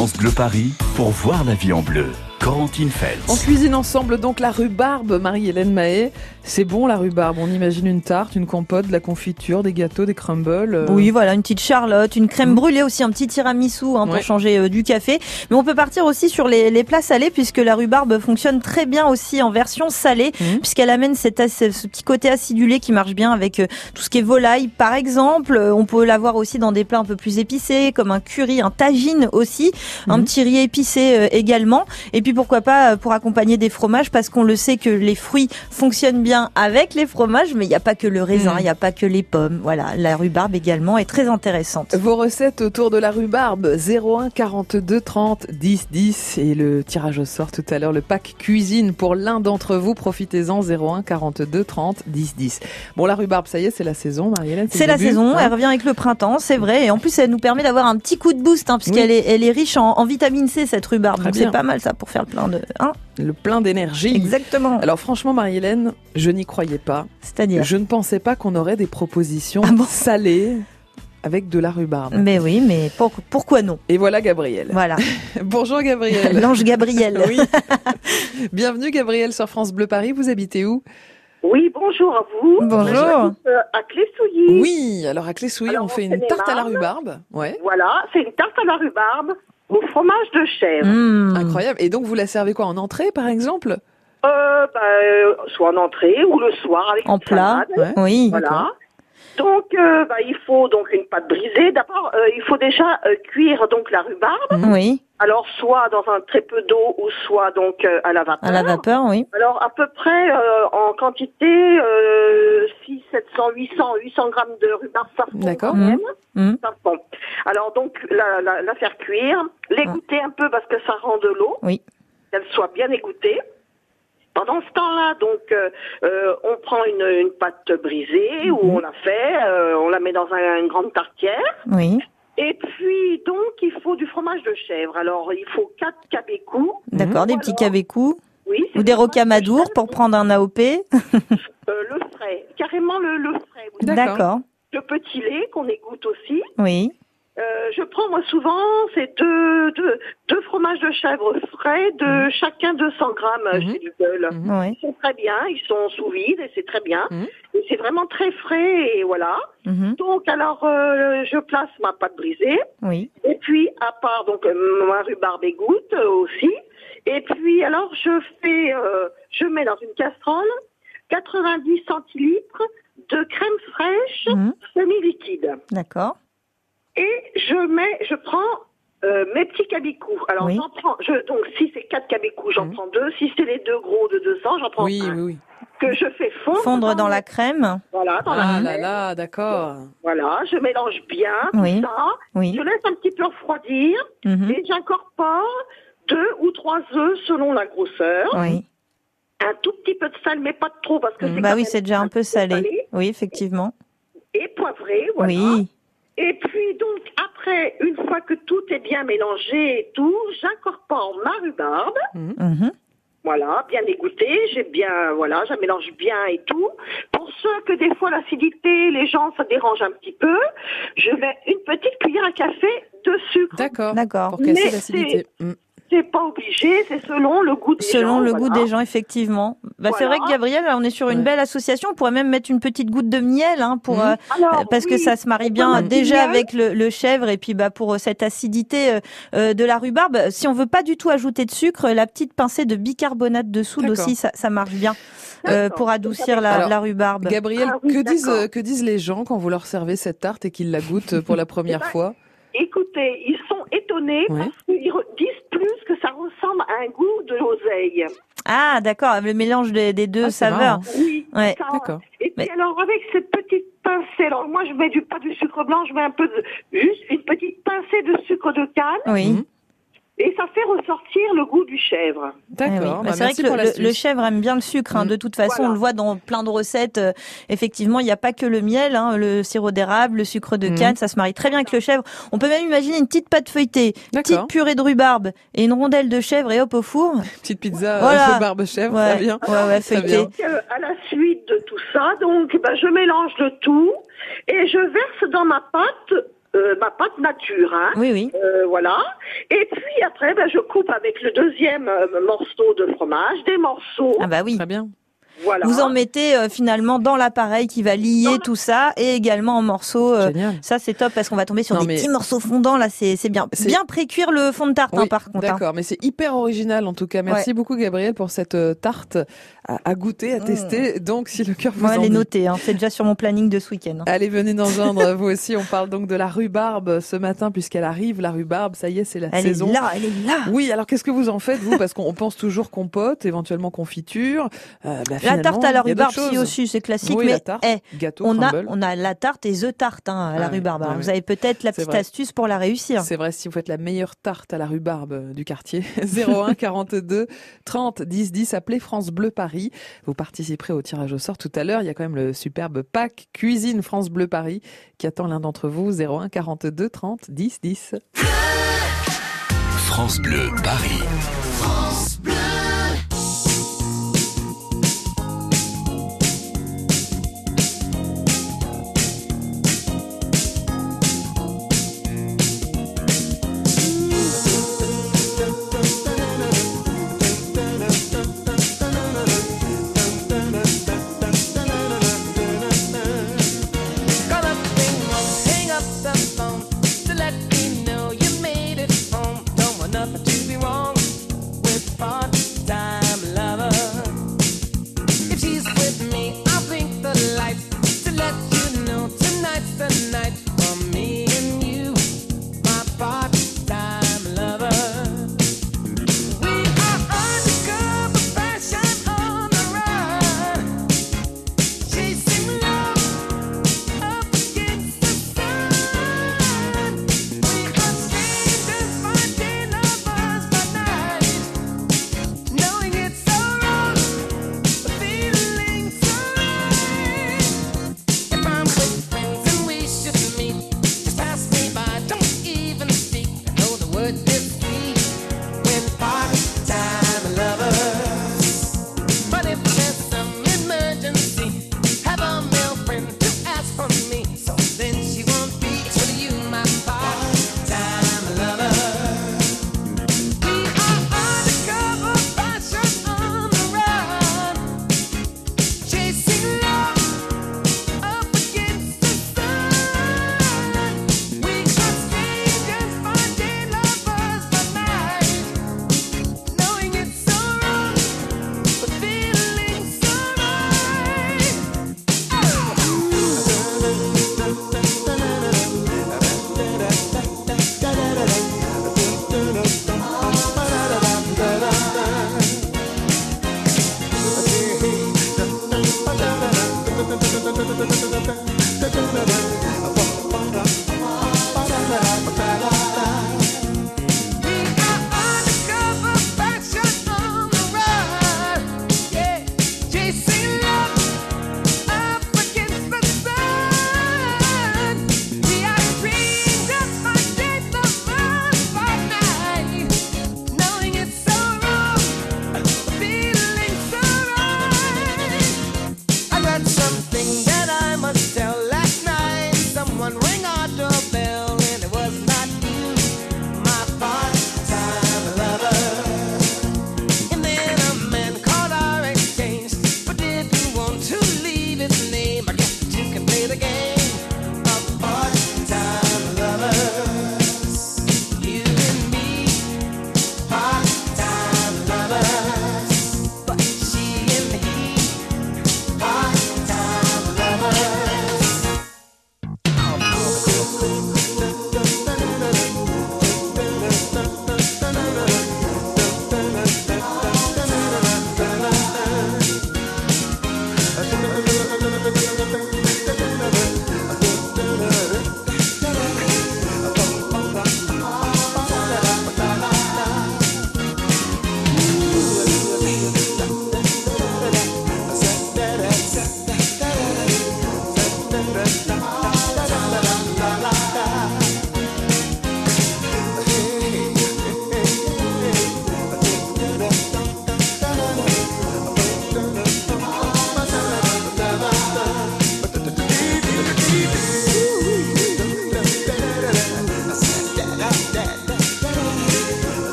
France Bleu Paris pour voir la vie en bleu. Corentine Feltz. On cuisine ensemble donc la rhubarbe, Marie-Hélène Mahé. C'est bon la rhubarbe, on imagine une tarte, une compote, de la confiture, des gâteaux, des crumbles. euh. Oui, voilà, une petite charlotte, une crème Mhm. brûlée aussi, un petit tiramisu hein, pour Ouais. changer euh, du café. Mais on peut partir aussi sur les, les plats salés puisque la rhubarbe fonctionne très bien aussi en version salée Mhm. puisqu'elle amène cet, ac- ce petit côté acidulé qui marche bien avec euh, tout ce qui est volaille par exemple. On peut l'avoir aussi dans des plats un peu plus épicés comme un curry, un tagine aussi, un Mhm. petit riz épicé euh, également. Et puis pourquoi pas euh, pour accompagner des fromages parce qu'on le sait que les fruits fonctionnent bien avec les fromages, mais il n'y a pas que le raisin, Mhm. il n'y a pas que les pommes. Voilà, la rhubarbe également est très intéressante. Vos recettes autour de la rhubarbe 01 42 30 10 10 et le tirage au sort tout à l'heure le pack cuisine pour l'un d'entre vous profitez-en 01 42 30 10 10. Bon la rhubarbe ça y est c'est la saison Marie-Hélène C'est la début, saison, hein elle revient avec le printemps, c'est vrai. Et en plus, elle nous permet d'avoir un petit coup de boost, hein, puisqu'elle Oui. est, elle est riche en, en vitamine C, cette rhubarbe. Très Donc c'est pas mal ça pour faire le plein de... Hein le plein d'énergie. Exactement. Alors franchement Marie-Hélène, je n'y croyais pas. C'est-à-dire Je ne pensais pas qu'on aurait des propositions Ah bon salées avec de la rhubarbe. Mais oui, mais pour- pourquoi non? Et voilà Gabriel. Voilà, Bonjour Gabriel. l'ange Gabriel. oui. Bienvenue Gabriel sur France Bleu Paris. Vous habitez où? Oui, bonjour à vous. Bonjour. Euh, à Clessouilly. Oui, alors à Clessouilly, on fait une tarte à la rhubarbe. Ouais. Voilà, c'est une tarte à la rhubarbe au fromage de chèvre. Mmh. Incroyable. Et donc vous la servez quoi en entrée par exemple? Euh, bah, euh, soit en entrée ou le soir avec En une plat. salade. Oui. Voilà. Donc, euh, bah, il faut donc une pâte brisée. D'abord, euh, il faut déjà euh, cuire donc la rhubarbe. Mhm. Oui, Alors, soit dans un très peu d'eau ou soit donc euh, à la vapeur. à la vapeur, oui. Alors, à peu près euh, en quantité, euh, 6, 700, 800, 800 grammes de rhubarbe, ça fond D'accord. quand même. Ça fond. Alors, donc, la, la, la faire cuire, l'égoutter un peu parce que ça rend de l'eau. Oui. Qu'elle soit bien égouttée. Pendant ce temps-là, donc, euh, euh, on prend une, une pâte brisée ou Mhm. on la fait, euh, on la met dans un- une grande tartière. Oui, Et puis, donc, il faut du fromage de chèvre. Alors, il faut quatre cabécous. d'accord, des Ou petits cabécous Oui, ou des de rocamadours pour prendre un AOP. Euh, le frais, carrément le, le frais. oui. D'accord, Le petit lait qu'on égoutte aussi. oui. Euh, je prends moi souvent c'est deux, deux, deux fromages de chèvre frais de chacun 200 grammes Mhm. chez Lidl. Mhm. Oui. Ils sont très bien, ils sont sous vide et c'est très bien. Mhm. Et c'est vraiment très frais et voilà. Mhm. Donc alors euh, je place ma pâte brisée Oui. et puis à part donc euh, ma rhubarbe égoutte aussi. Et puis alors je fais, euh, je mets dans une casserole 90 centilitres de crème fraîche semi-liquide. D'accord. Et je mets, je prends euh, mes petits cabicous. Alors Oui. j'en prends, je, donc si c'est quatre cabicous, j'en prends deux. Si c'est les deux gros de 200, j'en prends Oui, un. oui, oui. Que je fais fondre. Fondre dans la crème. Voilà, dans Ah la là là, d'accord. Voilà, je mélange bien Oui. tout ça. Oui. Je laisse un petit peu refroidir Mhm. et j'incorpore deux ou trois œufs selon la grosseur. Oui. Un tout petit peu de sal, mais pas de trop parce que Mhm. c'est Bah quand oui, c'est déjà un peu salé. Oui, effectivement. Et poivré, voilà. Oui. Et puis donc après, une fois que tout est bien mélangé et tout, j'incorpore ma rhubarbe. Mhm. Voilà, bien égouttée, j'ai bien, voilà, je mélange bien et tout. Pour ceux que des fois l'acidité, les gens, ça dérange un petit peu, je mets une petite cuillère à café de sucre. D'accord. D'accord. Pour casser l'acidité. C'est pas obligé, c'est selon le goût des gens. Selon le voilà. goût des gens, effectivement. Bah, C'est vrai que Gabriel, on est sur une Ouais. belle association. On pourrait même mettre une petite goutte de miel hein, pour Mhm. euh, Alors, parce que ça se marie bien déjà miel. avec le, le chèvre et puis bah pour euh, cette acidité euh, de la rhubarbe. Si on veut pas du tout ajouter de sucre, la petite pincée de bicarbonate de soude aussi, ça, ça marche bien euh, pour adoucir la, Alors, la rhubarbe. Gabriel, Ah oui, que disent que disent les gens quand vous leur servez cette tarte et qu'ils la goûtent pour la première ben, fois? Écoutez, ils sont étonnés Ouais. parce qu'ils disent plus que ça ressemble à un goût de l'oseille. Ah d'accord, le mélange des, des deux Ah, saveurs. Oui, Ouais. D'accord. Et puis Mais- alors avec cette petite pincée, alors moi je mets du pas du sucre blanc, je mets un peu de juste une petite pincée de sucre de canne Oui. Et ça fait ressortir le goût du chèvre. Eh oui. D'accord. Bah, Bah, c'est vrai que le, chèvre aime bien le sucre. hein. Mm. De toute façon, Voilà. on le voit dans plein de recettes. Euh, effectivement, il n'y a pas que le miel, hein, le sirop d'érable, le sucre de Mm. canne, ça se marie très bien avec le chèvre. On peut même imaginer une petite pâte feuilletée, petite D'accord. purée de rhubarbe et une rondelle de chèvre et hop au four. Petite pizza Voilà. euh, barbe chèvre, Ouais, ça vient. ouais, ouais, Ça feuilletée. euh, à la suite de tout ça, donc ben, je mélange le tout et je verse dans ma pâte, euh, ma pâte nature. Hein. Oui, oui. Euh, voilà. Et puis après, ben, je coupe avec le deuxième euh, morceau de fromage, des morceaux. Ah bah oui. Très bien. Voilà. Vous en mettez euh, finalement dans l'appareil qui va lier tout ça et également en morceaux. euh, ça c'est top parce qu'on va tomber sur Non, des mais- petits morceaux fondants là, c'est c'est bien. Bien précuire le fond de tarte hein, par contre. hein. D'accord, mais c'est hyper original en tout cas. Merci beaucoup Gabriel pour cette euh, tarte à, à goûter, à Mm. tester. Donc si le cœur vous Moi, en elle est dit. notée, hein, c'est déjà sur mon planning de ce week-end. hein. Allez, venez nous rejoindre, vous aussi. On parle donc de la rhubarbe ce matin, puisqu'elle arrive, la rhubarbe. Ça y est, c'est la Elle saison. est là, elle est là. Oui, alors qu'est-ce que vous en faites, vous? Parce qu'on pense toujours compote, éventuellement confiture. Euh, bah, La tarte à la rhubarbe, si aussi, c'est classique, Oui, mais la tarte, eh, gâteau, on a, crumble. on a la tarte et the tarte hein, à la Ah oui, rhubarbe. Oui. Vous avez peut-être la petite vrai. astuce pour la réussir. C'est vrai, si vous faites la meilleure tarte à la rhubarbe du quartier, 01 42 30 10 10, appelez France Bleu Paris. Vous participerez au tirage au sort tout à l'heure. Il y a quand même le superbe pack Cuisine France Bleu Paris qui attend l'un d'entre vous, 01 42 30 10 10. France Bleu Paris. Call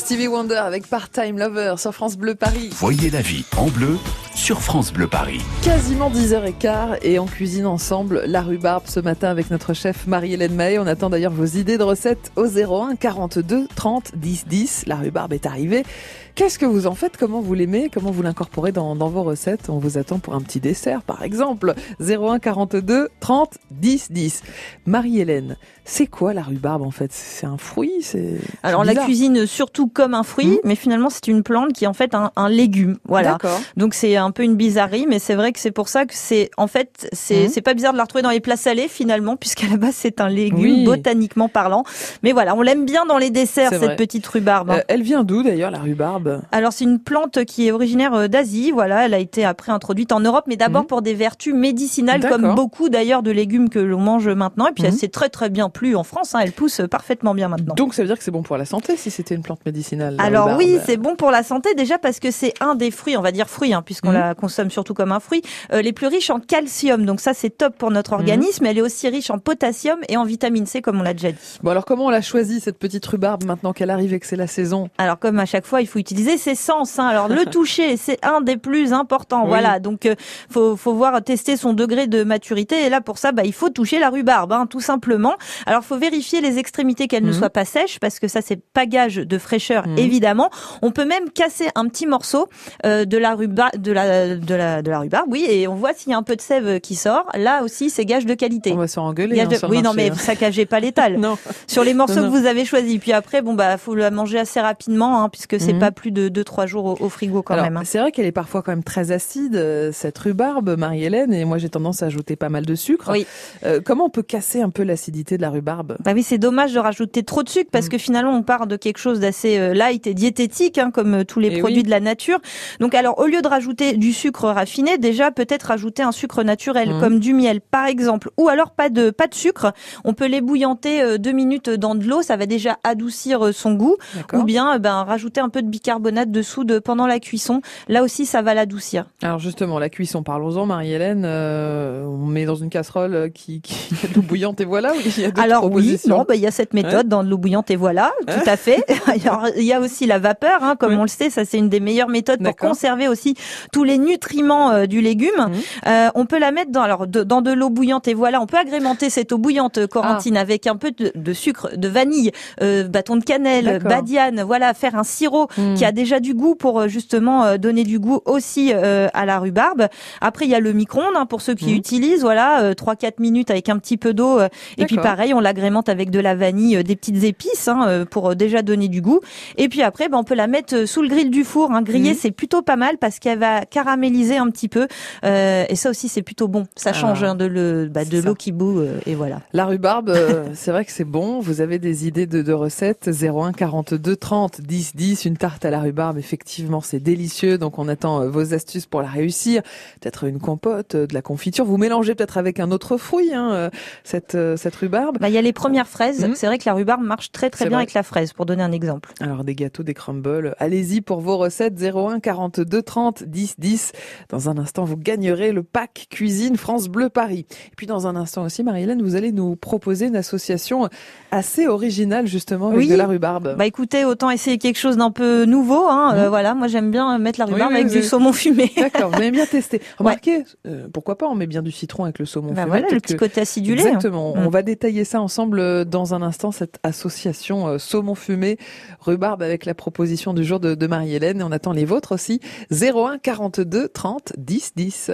Stevie Wonder avec Part-Time Lover sur France Bleu Paris. Voyez la vie en bleu sur France Bleu Paris. Quasiment 10h15 et on cuisine ensemble la rhubarbe ce matin avec notre chef Marie-Hélène Mahé. On attend d'ailleurs vos idées de recettes au 01 42 30 10 10. La rhubarbe est arrivée. Qu'est-ce que vous en faites? Comment vous l'aimez? Comment vous l'incorporez dans, dans vos recettes? On vous attend pour un petit dessert par exemple. 01 42 30 10 10. Marie-Hélène, c'est quoi la rhubarbe en fait? C'est un fruit? C'est Alors la cuisine surtout comme un fruit, Mhm. mais finalement c'est une plante qui est en fait un, un légume. Voilà. D'accord. Donc c'est un peu une bizarrerie, mais c'est vrai que c'est pour ça que c'est en fait c'est c'est pas bizarre de la retrouver dans les plats salés finalement, puisqu'à la base c'est un légume Oui. botaniquement parlant. Mais voilà, on l'aime bien dans les desserts cette vrai. petite rhubarbe. hein. Euh, elle vient d'où d'ailleurs la rhubarbe? Alors c'est une plante qui est originaire euh, d'Asie, voilà, elle a été après introduite en Europe, mais d'abord Mhm. pour des vertus médicinales, comme beaucoup d'ailleurs de légumes que l'on mange maintenant. Et puis elle Mhm. s'est très très bien plu en France, hein, elle pousse parfaitement bien maintenant. Donc ça veut dire que c'est bon pour la santé si c'était une plante médicinale. la Alors oui, c'est bon pour la santé déjà parce que c'est un des fruits, on va dire fruits, hein, puisqu'on Mhm. la consomme surtout comme un fruit, euh, les plus riches en calcium. Donc ça, c'est top pour notre organisme. Elle est aussi riche en potassium et en vitamine C, comme on l'a déjà dit. Bon alors comment on l'a choisi cette petite rhubarbe maintenant qu'elle arrive et que c'est la saison? Alors comme à chaque fois, il faut utiliser ses sens. hein. Alors le toucher, c'est un des plus importants. Oui. Voilà, donc euh, faut faut voir tester son degré de maturité. Et là pour ça, bah il faut toucher la rhubarbe, hein, tout simplement. Alors faut vérifier les extrémités qu'elles ne Mhm. soient pas sèches parce que ça c'est pas gage de fraîcheur Mhm. évidemment. On peut même casser un petit morceau euh, de la rhubarbe, de la de la de la rhubarbe, oui, et on voit s'il y a un peu de sève qui sort. Là aussi, c'est gage de qualité. On va se faire engueuler. Gage hein, de- Oui, non, marché, mais hein. saccagez pas l'étal Non. sur les morceaux Non, non. que vous avez choisis. Puis après, bon bah, faut la manger assez rapidement, hein, puisque c'est Mhm. pas plus de 2-3 jours au, au frigo quand Alors, même. hein. C'est vrai qu'elle est parfois quand même très acide, euh, cette rhubarbe, Marie-Hélène, et moi j'ai tendance à ajouter pas mal de sucre. Oui. Euh, comment on peut casser un peu l'acidité de la rhubarbe? Bah oui, c'est dommage de rajouter trop de sucre parce Mm. que finalement on part de quelque chose d'assez euh, light et diététique, hein, comme tous les Eh produits oui. de la nature. Donc alors, au lieu de rajouter du sucre raffiné, déjà peut-être rajouter un sucre naturel Mm. comme du miel par exemple, ou alors pas de pas de sucre. On peut l'ébouillanter deux minutes dans de l'eau, ça va déjà adoucir son goût. Ou bien ben rajouter un peu de bicarbonate de soude pendant la cuisson. Là aussi, ça va l'adoucir. Alors justement, la cuisson, parlons-en, Marie-Hélène. euh, on met dans une casserole euh, qui, qui a de l'eau bouillante et voilà, ou il y a d'autres Alors oui, non, bah, il y a cette méthode dans de l'eau bouillante et voilà, tout à fait. Alors, il y a aussi la vapeur, hein, comme Oui. on le sait, ça c'est une des meilleures méthodes pour conserver aussi tous les nutriments euh, du légume. Mhm. Euh, on peut la mettre dans alors de, dans de l'eau bouillante et voilà, on peut agrémenter cette eau bouillante Corentine Ah. avec un peu de, de sucre, de vanille, bâton de cannelle, badiane, voilà, faire un sirop Mm. Qui a déjà du goût pour euh, justement euh, donner du goût aussi euh, à la rhubarbe. Après, il y a le micro-ondes hein, pour ceux qui Mhm. utilisent, voilà, euh, 3-4 minutes avec un petit peu d'eau. et puis pareil, on l'agrémente avec de la vanille, des petites épices hein, pour déjà donner du goût. Et puis après, ben, on peut la mettre sous le grill du four. Hein. Griller, Mhm. c'est plutôt pas mal parce qu'elle va caraméliser un petit peu. Euh, et ça aussi, c'est plutôt bon. Ça Ah, change hein, de le, bah, l'eau qui bout euh, et voilà. La rhubarbe, c'est vrai que c'est bon. Vous avez des idées de, de recettes? 01 42 30 10 10. Une tarte à la rhubarbe, effectivement, c'est délicieux. Donc on attend euh, vos astuces pour la réussir. Peut-être une compote, euh, de la confiture. Vous mélangez peut-être avec un autre fruit, hein, euh, cette cette rhubarbe. Bah, Il y a les premières fraises. Mhm. C'est vrai que la rhubarbe marche très très bien vrai. avec la fraise, pour donner un exemple. Alors des gâteaux, des crumbles. Allez-y pour vos recettes 01 42 30 10 10. Dans un instant, vous gagnerez le pack cuisine France Bleu Paris. Et puis dans un instant aussi, Marie-Hélène, vous allez nous proposer une association assez originale justement avec Oui. de la rhubarbe. Bah écoutez, autant essayer quelque chose d'un peu nouveau. Hein. Euh, Mhm. voilà, moi j'aime bien mettre la rhubarbe oui, avec oui. du saumon fumé. D'accord, vous avez bien testé. Remarquez, euh, pourquoi pas, on met bien du citron avec le saumon Bah fumé. voilà, le petit que- côté acidulé. hein. Exactement. On va détailler ça ensemble euh, dans un instant, cette association euh, saumon fumé, rhubarbe avec la proposition du jour de, de Marie-Hélène. Et on attend les vôtres aussi. 01 42 30 10 10.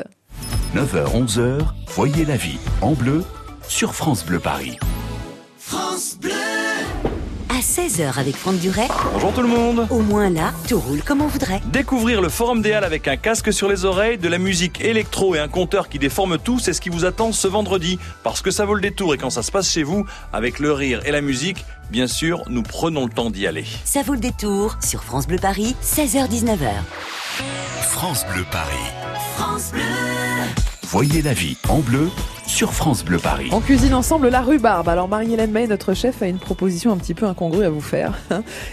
9h, 11h, voyez la vie en bleu sur France Bleu Paris. À 16h avec Franck Duret, Bonjour tout le monde au moins là, tout roule comme on voudrait. Découvrir le Forum des Halles avec un casque sur les oreilles, de la musique électro et un compteur qui déforme tout, c'est ce qui vous attend ce vendredi. Parce que ça vaut le détour et quand ça se passe chez vous, avec le rire et la musique, bien sûr, nous prenons le temps d'y aller. Ça vaut le détour sur France Bleu Paris, 16h-19h. France Bleu Paris. Voyez la vie en bleu sur France Bleu Paris. On cuisine ensemble la rhubarbe. Alors Marie-Hélène May, notre chef, a une proposition un petit peu incongrue à vous faire.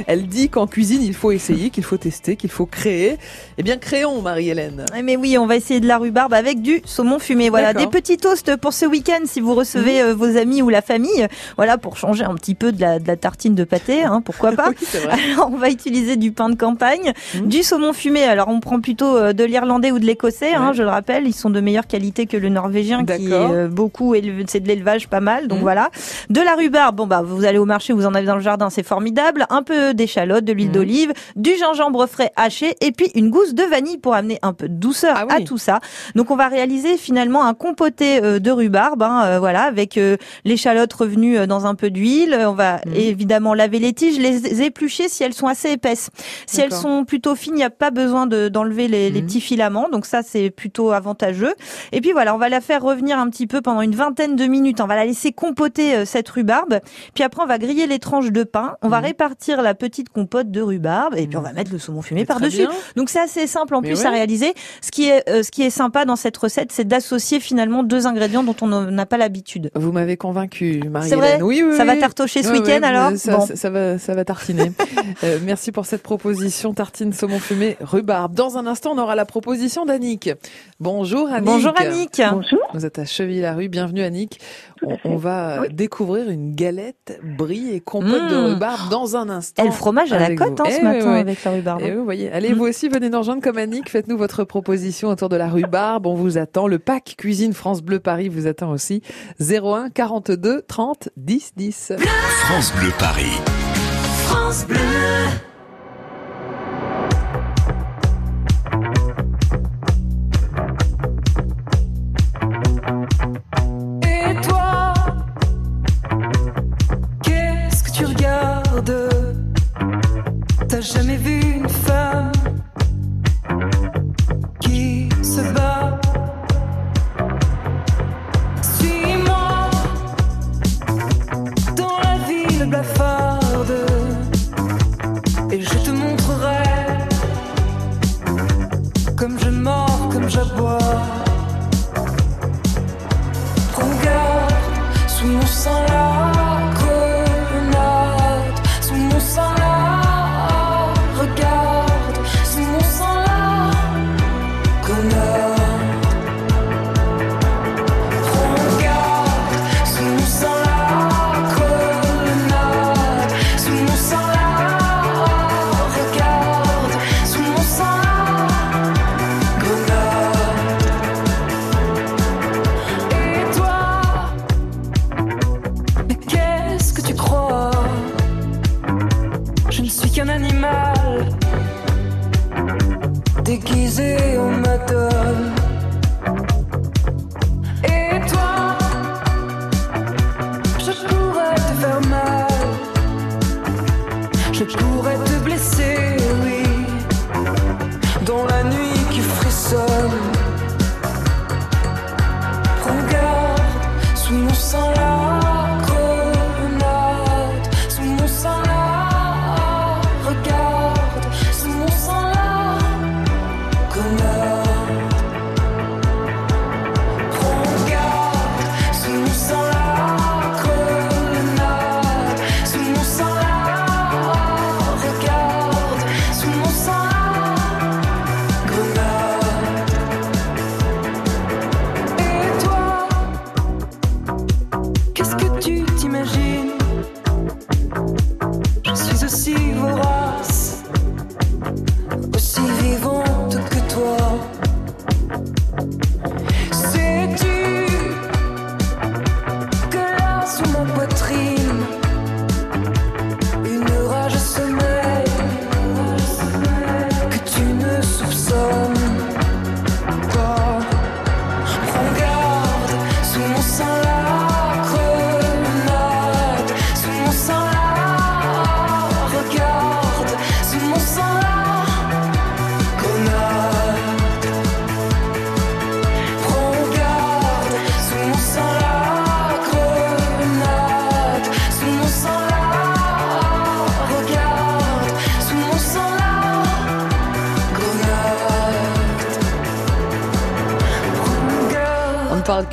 Elle dit qu'en cuisine, il faut essayer, qu'il faut tester, qu'il faut créer. Eh bien, créons, Marie-Hélène. Eh, Mais oui, on va essayer de la rhubarbe avec du saumon fumé. Voilà, des petits toasts pour ce week-end si vous recevez euh, vos amis ou la famille. Voilà, pour changer un petit peu de la, de la tartine de pâté, hein, pourquoi pas. Oui, c'est vrai. Alors, on va utiliser du pain de campagne, Mhm. du saumon fumé. Alors, on prend plutôt euh, de l'irlandais ou de l'écossais, hein, je le rappelle. Ils sont de meilleure qualité que le norvégien, qui est euh, beaucoup élevé. C'est de l'élevage pas mal, donc Mhm. voilà. De la rhubarbe, bon bah, vous allez au marché, vous en avez dans le jardin, c'est formidable. Un peu d'échalote, de l'huile Mhm. d'olive, du gingembre frais haché, et puis une gousse de vanille pour amener un peu de douceur Ah oui. à tout ça. Donc, on va réaliser finalement un compoté euh, de rhubarbe, hein, euh, voilà, avec euh, l'échalote revenue euh, dans un peu d'huile. On va Mhm. évidemment laver les tiges, les éplucher si elles sont assez épaisses. Si elles sont plutôt fines, il n'y a pas besoin de- d'enlever les, les petits filaments. Donc ça, c'est plutôt avantageux. Et puis voilà, on va la faire revenir un petit peu pendant une vingtaine de minutes. On va la laisser compoter euh, cette rhubarbe. Puis après, on va griller les tranches de pain. On va Mhm. répartir la petite compote de rhubarbe. Et puis on va mettre le saumon fumé par-dessus. Donc c'est assez simple en Mais plus ouais. à réaliser. Ce qui est euh, ce qui est sympa dans cette recette, c'est d'associer finalement deux ingrédients dont on n'a pas l'habitude. Vous m'avez convaincu, C'est Marie-Hélène. vrai? Oui, oui, Ça va tartocher ce week-end alors? ça, Bon. ça, ça va, ça va tartiner. Euh, merci pour cette proposition tartine saumon fumé rhubarbe. Dans un instant, on aura la proposition d'Annick. Bonjour Annick. Bonjour Annick. Bonjour. Vous êtes à Cheville-la-Rue. Bienvenue Annick. On, on va Oui. découvrir une galette brie et compote de Mmh. rhubarbe dans un instant. Et le fromage à la vous. hein, Eh ce oui, matin oui. avec la rhubarbe. Et vous voyez, allez Mm. vous aussi venez nous rejoindre comme Annick, faites-nous votre proposition autour de la rhubarbe, on vous attend. Le pack cuisine France Bleu Paris vous attend aussi. 01 42 30 10 10. France Bleu Paris. France Bleu. Jamais vu une femme qui se bat Suis-moi dans la ville blafarde et je te montrerai comme je mords, comme j'aboie. Regarde, sous mon sang la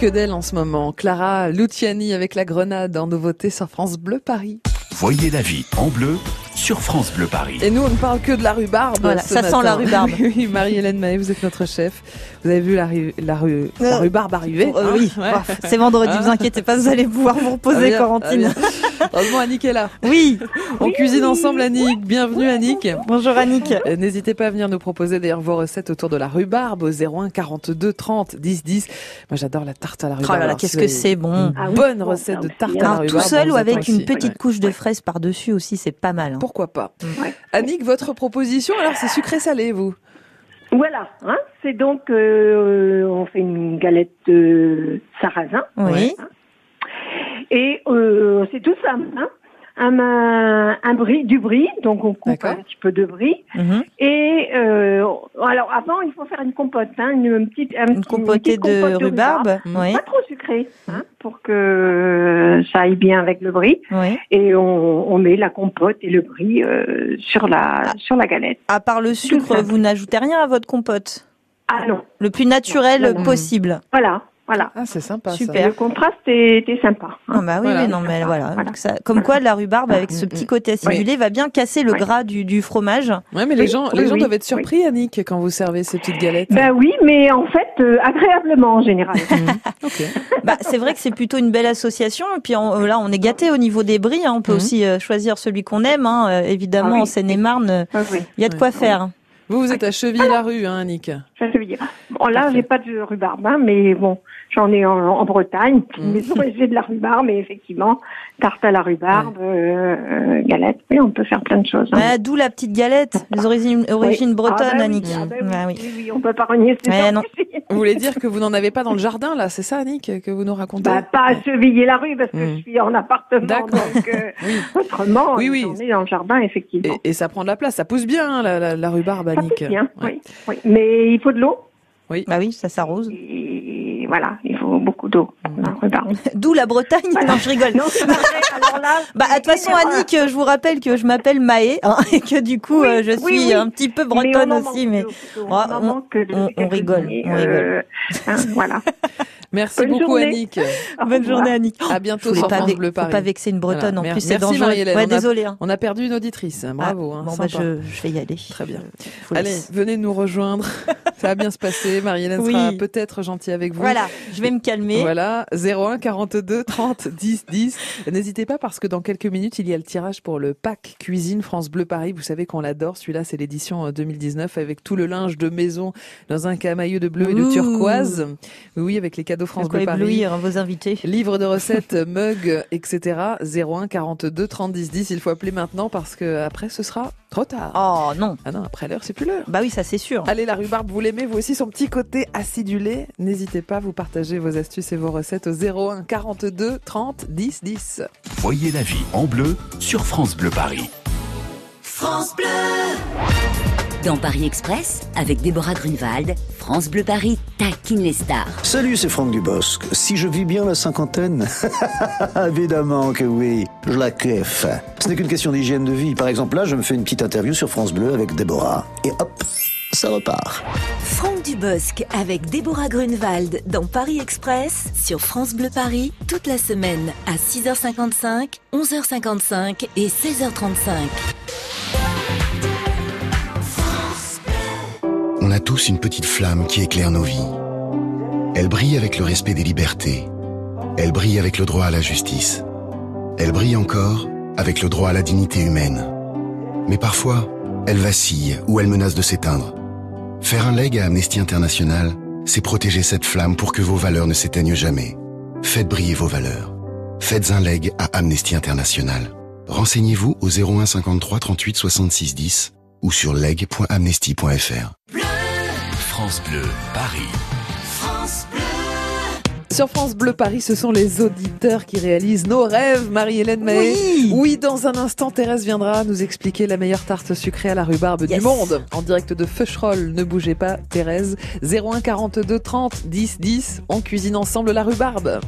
que d'elle en ce moment. Clara Luciani avec la grenade en nouveauté sur France Bleu Paris. Voyez la vie en bleu sur France Bleu Paris. Et nous, on ne parle que de la rhubarbe. Voilà, ce ça sent la rhubarbe. Oui, oui, Marie-Hélène Mahé, vous êtes notre chef. Vous avez vu la, ru- la, la Euh, rhubarbe arriver Euh, hein oui, Ouais. Bah, c'est vendredi, vous inquiétez pas, vous allez pouvoir vous Ah, reposer, Corentine. ah, bien. Heureusement, Annick est là. Oui, On cuisine ensemble, Annick. Bienvenue, Annick. bonjour Annick. Euh, N'hésitez pas à venir nous proposer d'ailleurs vos recettes autour de la rhubarbe au 01 42 30 10 10. Moi, j'adore la tarte à la Oh rhubarbe. là là, Alors, qu'est-ce que c'est bon. Une Ah bonne bon, recette de tarte à la Alors, tout rhubarbe. seul ou avec une petite couche de fraises par-dessus aussi, c'est pas mal. hein. Pourquoi pas Ouais. Annick, votre proposition, alors c'est sucré-salé, vous Voilà, hein, c'est donc, euh, on fait une galette de sarrasin. Oui. Et euh, c'est tout simple. Hein. Un, un, brie, du brie, donc on coupe un petit peu de brie. Mhm. Et euh, alors avant, il faut faire une compote, hein, une, petite, un Une petit- compotée petite compote de rhubarbe. Oui. Pas trop sucrée, hein, pour que ça aille bien avec le. Oui. Et on, on met la compote et le brie euh, sur la sur la galette. À part le sucre, vous n'ajoutez rien à votre compote? Ah non, Le plus naturel Non, non. possible. voilà, voilà. Ah, c'est sympa Super. Le contraste est sympa. hein. Ah bah oui, Voilà. oui, non, mais voilà. Voilà. Donc ça- comme quoi, la rhubarbe, avec ce Mm, petit mm. côté acidulé, va bien casser le Oui. gras du, du fromage. Ouais, mais les Oui, gens, oui, les gens oui, doivent être surpris, Annick, quand vous servez ces petites galettes. Ben oui, mais en fait, euh, agréablement en général. Ok. Bah, c'est vrai que c'est plutôt une belle association. Et puis on- là, on est gâté au niveau des bris. hein. On peut aussi euh, choisir celui qu'on aime. hein. Euh, évidemment, Ah oui. en Seine-et-Marne, euh, il y a de quoi faire. Vous, vous êtes à Cheville-la-Rue, hein, Annick je veux dire. Bon, là, j'ai pas de rhubarbe, hein, mais bon, j'en ai en, en Bretagne, Mm. et j'ai de la rhubarbe, mais effectivement, tarte à la rhubarbe, euh, euh, galette, oui, on peut faire plein de choses. hein. Ah, D'où la petite galette, les origines, origines Oui. bretonnes, Ah bah oui, Annick. ah bah oui, Ah oui. on peut pas renier ces non. Vous voulez dire que vous n'en avez pas dans le jardin, là C'est ça, Annick, que vous nous racontez? Bah, pas à Cheviller la rue parce que Mm. je suis en appartement, D'accord. donc euh, Oui. autrement, Oui, oui. on est dans le jardin, effectivement. Et, et ça prend de la place, ça pousse bien, hein, la, la, la rhubarbe, Ça Annick. pousse bien, Ouais. oui, oui. Mais il faut de l'eau? Bah oui, ça s'arrose. Et voilà, il faut beaucoup d'eau. D'où la Bretagne. Non, je rigole. Non, c'est pas vrai. Alors là, Bah, de toute façon, Annick, je vous rappelle que je m'appelle Maë, hein, et que du coup, Oui, euh, je oui, suis oui. un petit peu bretonne aussi, mais de- on, en on- manque de on- on quelques rigole, on rigole. euh, hein, voilà. Merci Bonne beaucoup, journée. Annick. Bonne journée, Annick. À Je bientôt sur France Bleu faut Paris. pas vexer une bretonne, Voilà. en plus, c'est merci, dangereux. Ouais, On a- désolé. Hein. On a perdu une auditrice, bravo. Ah, hein, bon, bah, je, je vais y aller. Très bien. Allez, venez nous rejoindre. Ça va bien se passer. Marie-Hélène Oui. sera peut-être gentille avec vous. Voilà, je vais me calmer. Voilà, 01 42 30 10 10. N'hésitez pas parce que dans quelques minutes, il y a le tirage pour le pack cuisine France Bleu Paris. Vous savez qu'on l'adore. Celui-là, c'est l'édition euh, 2019 avec tout le linge de maison dans un camailleux de bleu et de turquoise. Oui, oui, avec les cadeaux De France Bleu Paris. éblouir vos invités. Livre de recettes, mug, etc. 01 42 30 10 10. Il faut appeler maintenant parce que après ce sera trop tard. Oh non. Ah non, après l'heure, c'est plus l'heure. Bah oui, ça c'est sûr. Allez, la rhubarbe, vous l'aimez, vous aussi, son petit côté acidulé. N'hésitez pas, vous partagez vos astuces et vos recettes au 01 42 30 10 10. Voyez la vie en bleu sur France Bleu Paris. Dans Paris Express, avec Déborah Grunewald, France Bleu Paris taquine les stars. Salut, c'est Franck Dubosc. Si je vis bien la cinquantaine Évidemment que oui, je la kiffe. Ce n'est qu'une question d'hygiène de vie. Par exemple, là, je me fais une petite interview sur France Bleu avec Déborah. Et hop, ça repart. Franck Dubosc avec Déborah Grunewald dans Paris Express sur France Bleu Paris toute la semaine à 6h55, 11h55 et 16h35. On a tous une petite flamme qui éclaire nos vies. Elle brille avec le respect des libertés. Elle brille avec le droit à la justice. Elle brille encore avec le droit à la dignité humaine. Mais parfois, elle vacille ou elle menace de s'éteindre. Faire un leg à Amnesty International, c'est protéger cette flamme pour que vos valeurs ne s'éteignent jamais. Faites briller vos valeurs. Faites un leg à Amnesty International. Renseignez-vous au 01 53 38 66 10 ou sur leg.amnesty.fr. France Bleu Paris. Sur France Bleu Paris, ce sont les auditeurs qui réalisent nos rêves, Marie-Hélène Mahé. Oui. Oui, dans un instant, Thérèse viendra nous expliquer la meilleure tarte sucrée à la rhubarbe du monde. En direct de Feucherolles, ne bougez pas, Thérèse. 01 42 30 10 10. On cuisine ensemble la rhubarbe.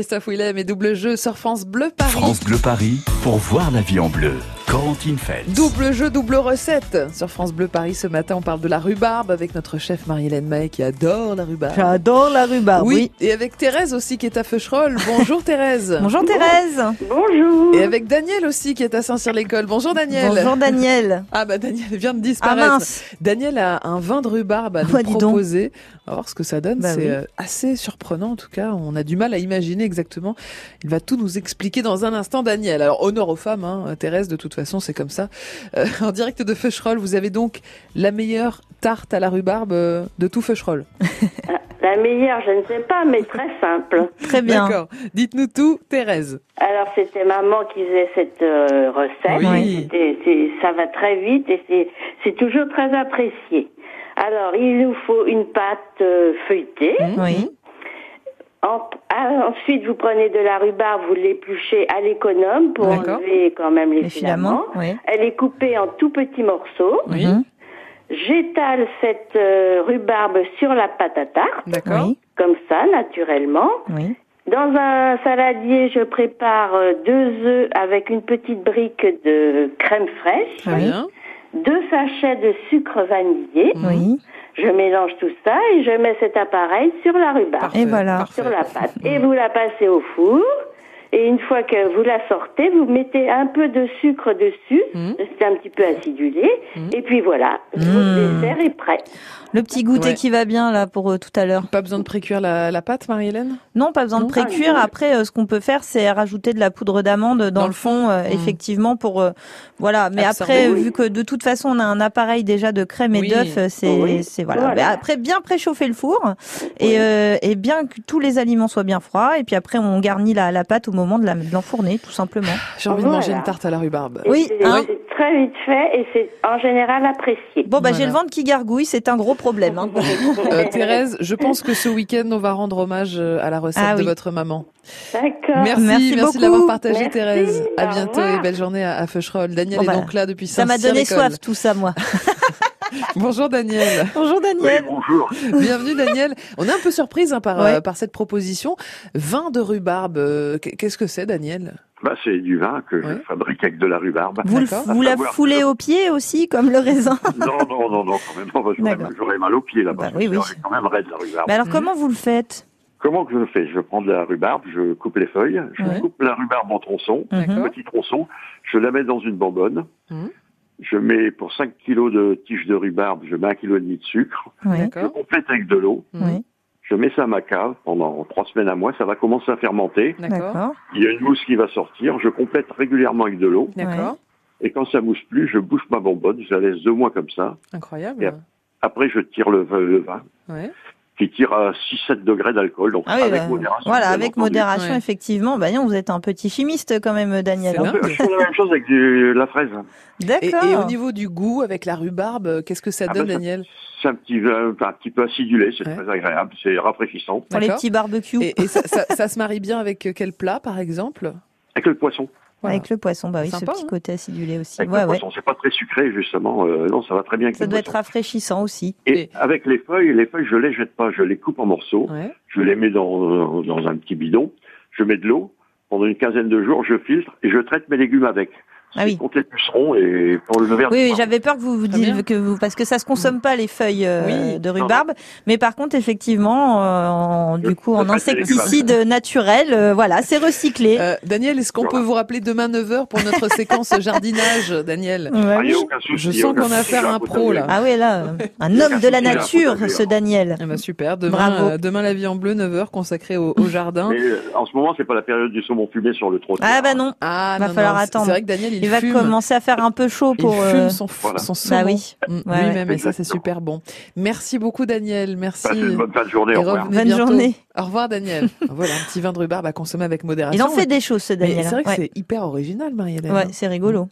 Christophe Willem et double jeu sur France Bleu Paris. France Bleu Paris pour voir la vie en bleu. Corentine Feltz. Double jeu, double recette. Sur France Bleu Paris, ce matin, on parle de la rhubarbe avec notre chef Marie-Hélène Maé qui adore la rhubarbe. J'adore la rhubarbe. Oui, et avec Thérèse aussi qui est à Feucherolles. Bonjour Thérèse. Bonjour Thérèse. Bonjour. Et avec Daniel aussi qui est à Saint-Cyr-l'École. Bonjour Daniel. Bonjour Daniel. Ah bah Daniel vient de Ah disparaître. mince. Daniel a un vin de rhubarbe à nous Ouais, dis donc. proposer. On va voir ce que ça donne. Bah c'est oui. euh, assez surprenant en tout cas. On a du mal à imaginer exactement. Il va tout nous expliquer dans un instant, Daniel. Alors honneur aux femmes, hein. Thérèse. De toute façon, c'est comme ça. Euh, en direct de Feucherolles, vous avez donc la meilleure tarte à la rhubarbe euh, de tout Feucherolles. La meilleure, je ne sais pas, mais très simple. Très bien. D'accord. Dites-nous tout, Thérèse. Alors, c'était maman qui faisait cette euh, recette. Oui. Ça va très vite et c'est, c'est toujours très apprécié. Alors, il nous faut une pâte euh, feuilletée. Oui. En- ah, ensuite, vous prenez de la rhubarbe, vous l'épluchez à l'économe pour enlever quand même les, Les filaments. filaments. Oui. Elle est coupée en tout petits morceaux. Oui. Mhm. J'étale cette euh, rhubarbe sur la pâte à tarte, D'accord. Oui. comme ça, naturellement. Oui. Dans un saladier, je prépare euh, deux œufs avec une petite brique de crème fraîche, Très bien. deux sachets de sucre vanillé. Oui. Je mélange tout ça et je mets cet appareil sur la rhubarbe, Et voilà. parfait. sur la pâte. Et vous la passez au four. Et une fois que vous la sortez, vous mettez un peu de sucre dessus. Mhm. C'est un petit peu acidulé. Et puis voilà, Mhm. votre dessert est prêt. Le petit goûter Ouais. qui va bien là pour euh, tout à l'heure. Pas besoin de précuire la, la pâte, Marie-Hélène? Non, pas besoin Non. de précuire. Après, euh, ce qu'on peut faire, c'est rajouter de la poudre d'amande dans, Dans le le fond, euh, effectivement, pour euh, voilà. Mais Absorber, après, oui. vu que de toute façon, on a un appareil déjà de crème et Oui. d'œufs, euh, c'est Oui. c'est voilà. Voilà. Mais après, bien préchauffer le four et euh, et bien que tous les aliments soient bien froids. Et puis après, on garnit la, la pâte au moment de la- de l'enfourner, tout simplement. J'ai envie de manger une tarte à la rhubarbe. Et Oui, c'est hein. très vite fait et c'est en général apprécié. Bon, bah Voilà. j'ai le ventre qui gargouille, c'est un gros problème. Hein. Euh, Thérèse, je pense que ce week-end, on va rendre hommage euh, à la recette Ah de oui. votre maman. D'accord. Merci, Merci merci, l'avoir partagé, Merci, Thérèse. À bientôt et belle journée à, à Feucherolles. Daniel Bon, est donc là depuis Ça m'a donné soif tout ça, moi. Bonjour Daniel. Bonjour Daniel. bonjour. Bienvenue Daniel. On est un peu surprise hein, par, Ouais. euh, par cette proposition. Vin de rhubarbe, euh, qu'est-ce que c'est Daniel? Bah, c'est du vin que je fabrique avec de la rhubarbe. Vous, vous la foulez que- au pied aussi, comme le raisin? Non, non, non, non, quand même J'aurais mal aux pieds là-bas. Bah oui, oui. C'est quand même raide la rhubarbe. Mais alors, comment vous le faites? Comment que je le fais? Je prends de la rhubarbe, je coupe les feuilles, je Ouais. coupe la rhubarbe en tronçons, petits tronçons, je la mets dans une bonbonne. Mhm. Je mets pour 5 kilos de tiges de rhubarbe, je mets un kilo et demi de sucre. Oui. Je complète avec de l'eau. Oui. Je mets ça à ma cave pendant trois semaines à mois. Ça va commencer à fermenter. Il y a une mousse qui va sortir. Je complète régulièrement avec de l'eau. D'accord. Et quand ça mousse plus, je bouche ma bonbonne. Je la laisse deux mois comme ça. Incroyable. Et Après, je tire le, vin- le vin Ouais. Qui tire à 6-7 degrés d'alcool. Donc, Ah oui, avec bah, modération. Voilà, avec entendu. modération, Ouais. effectivement. Bah, non, vous êtes un petit chimiste quand même, Daniel. C'est hein. Je fais la même chose avec du- la fraise. Et, D'accord. et au niveau du goût avec la rhubarbe, euh, qu'est-ce que ça Ah donne bah, Daniel C'est un petit, vin un petit peu acidulé, c'est Ouais. très agréable, c'est rafraîchissant. Pour les petits barbecues. Et, et ça, ça- ça se marie bien avec euh, quel plat, par exemple? Avec le poisson. Voilà. Avec le poisson, bah oui, Sympa, ce petit hein. côté acidulé aussi. Avec Ouais, le ouais. poisson, c'est pas très sucré justement. euh, non, ça va très bien avec Ça le doit être rafraîchissant aussi. Et Et- avec les feuilles, les feuilles, je les jette pas, je les coupe en morceaux, Ouais. je les mets dans, dans un petit bidon, je mets de l'eau. Pendant une quinzaine de jours, je filtre et je traite mes légumes avec. Ah oui. Contre les pucerons et pour le verre. Oui, oui, j'avais peur que vous vous disiez que vous parce que ça se consomme pas les feuilles euh, Oui. de rhubarbe, mais par contre effectivement, euh, en- du coup en insecticide naturel, euh, voilà, c'est recyclé. Euh, Daniel, est-ce qu'on Voilà. peut vous rappeler demain 9h pour notre séquence jardinage, Daniel Ouais, Ah, il y a oui. aucun souci, Je sens qu'on a affaire à un pro, là. Ah oui, là, un homme de la nature, ce Daniel. Eh ben, super, demain, Bravo. euh, demain la vie en bleu, 9h consacrée au, au jardin. Mais euh, en ce moment, c'est pas la période du saumon fumé sur le trottoir. Ah bah non, Ah, Va non, falloir non, attendre. C'est vrai que Daniel, il, il, va fume. commencer à faire un peu chaud Il pour. fume euh, son, Voilà. son Bah saumon oui. Mm, Ouais, lui-même, et ça, c'est super bon. Merci beaucoup, Daniel. Merci. Passez une bonne fin de journée, Et au revoir. Bonne bientôt. journée. Au revoir, Daniel. voilà, un petit vin de rhubarbe à consommer avec modération. Il en fait des choses, ce Daniel. c'est vrai que ouais. c'est hyper original, Marie-Hélène. Ouais, c'est rigolo.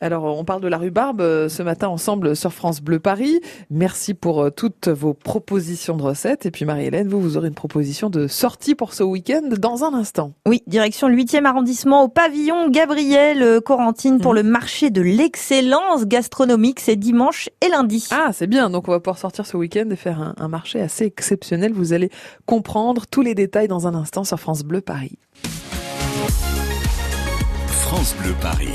Alors, on parle de la rhubarbe euh, ce matin ensemble sur France Bleu Paris. Merci pour euh, toutes vos propositions de recettes. Et puis, Marie-Hélène, vous, vous aurez une proposition de sortie pour ce week-end dans un instant. Oui, direction le 8e arrondissement au pavillon Gabriel euh, Pour Mhm. le marché de l'excellence gastronomique. C'est dimanche et lundi. Ah, c'est bien. Donc, on va pouvoir sortir ce week-end et faire un, un marché assez exceptionnel. Vous allez comprendre tous les détails dans un instant sur France Bleu Paris. France Bleu Paris.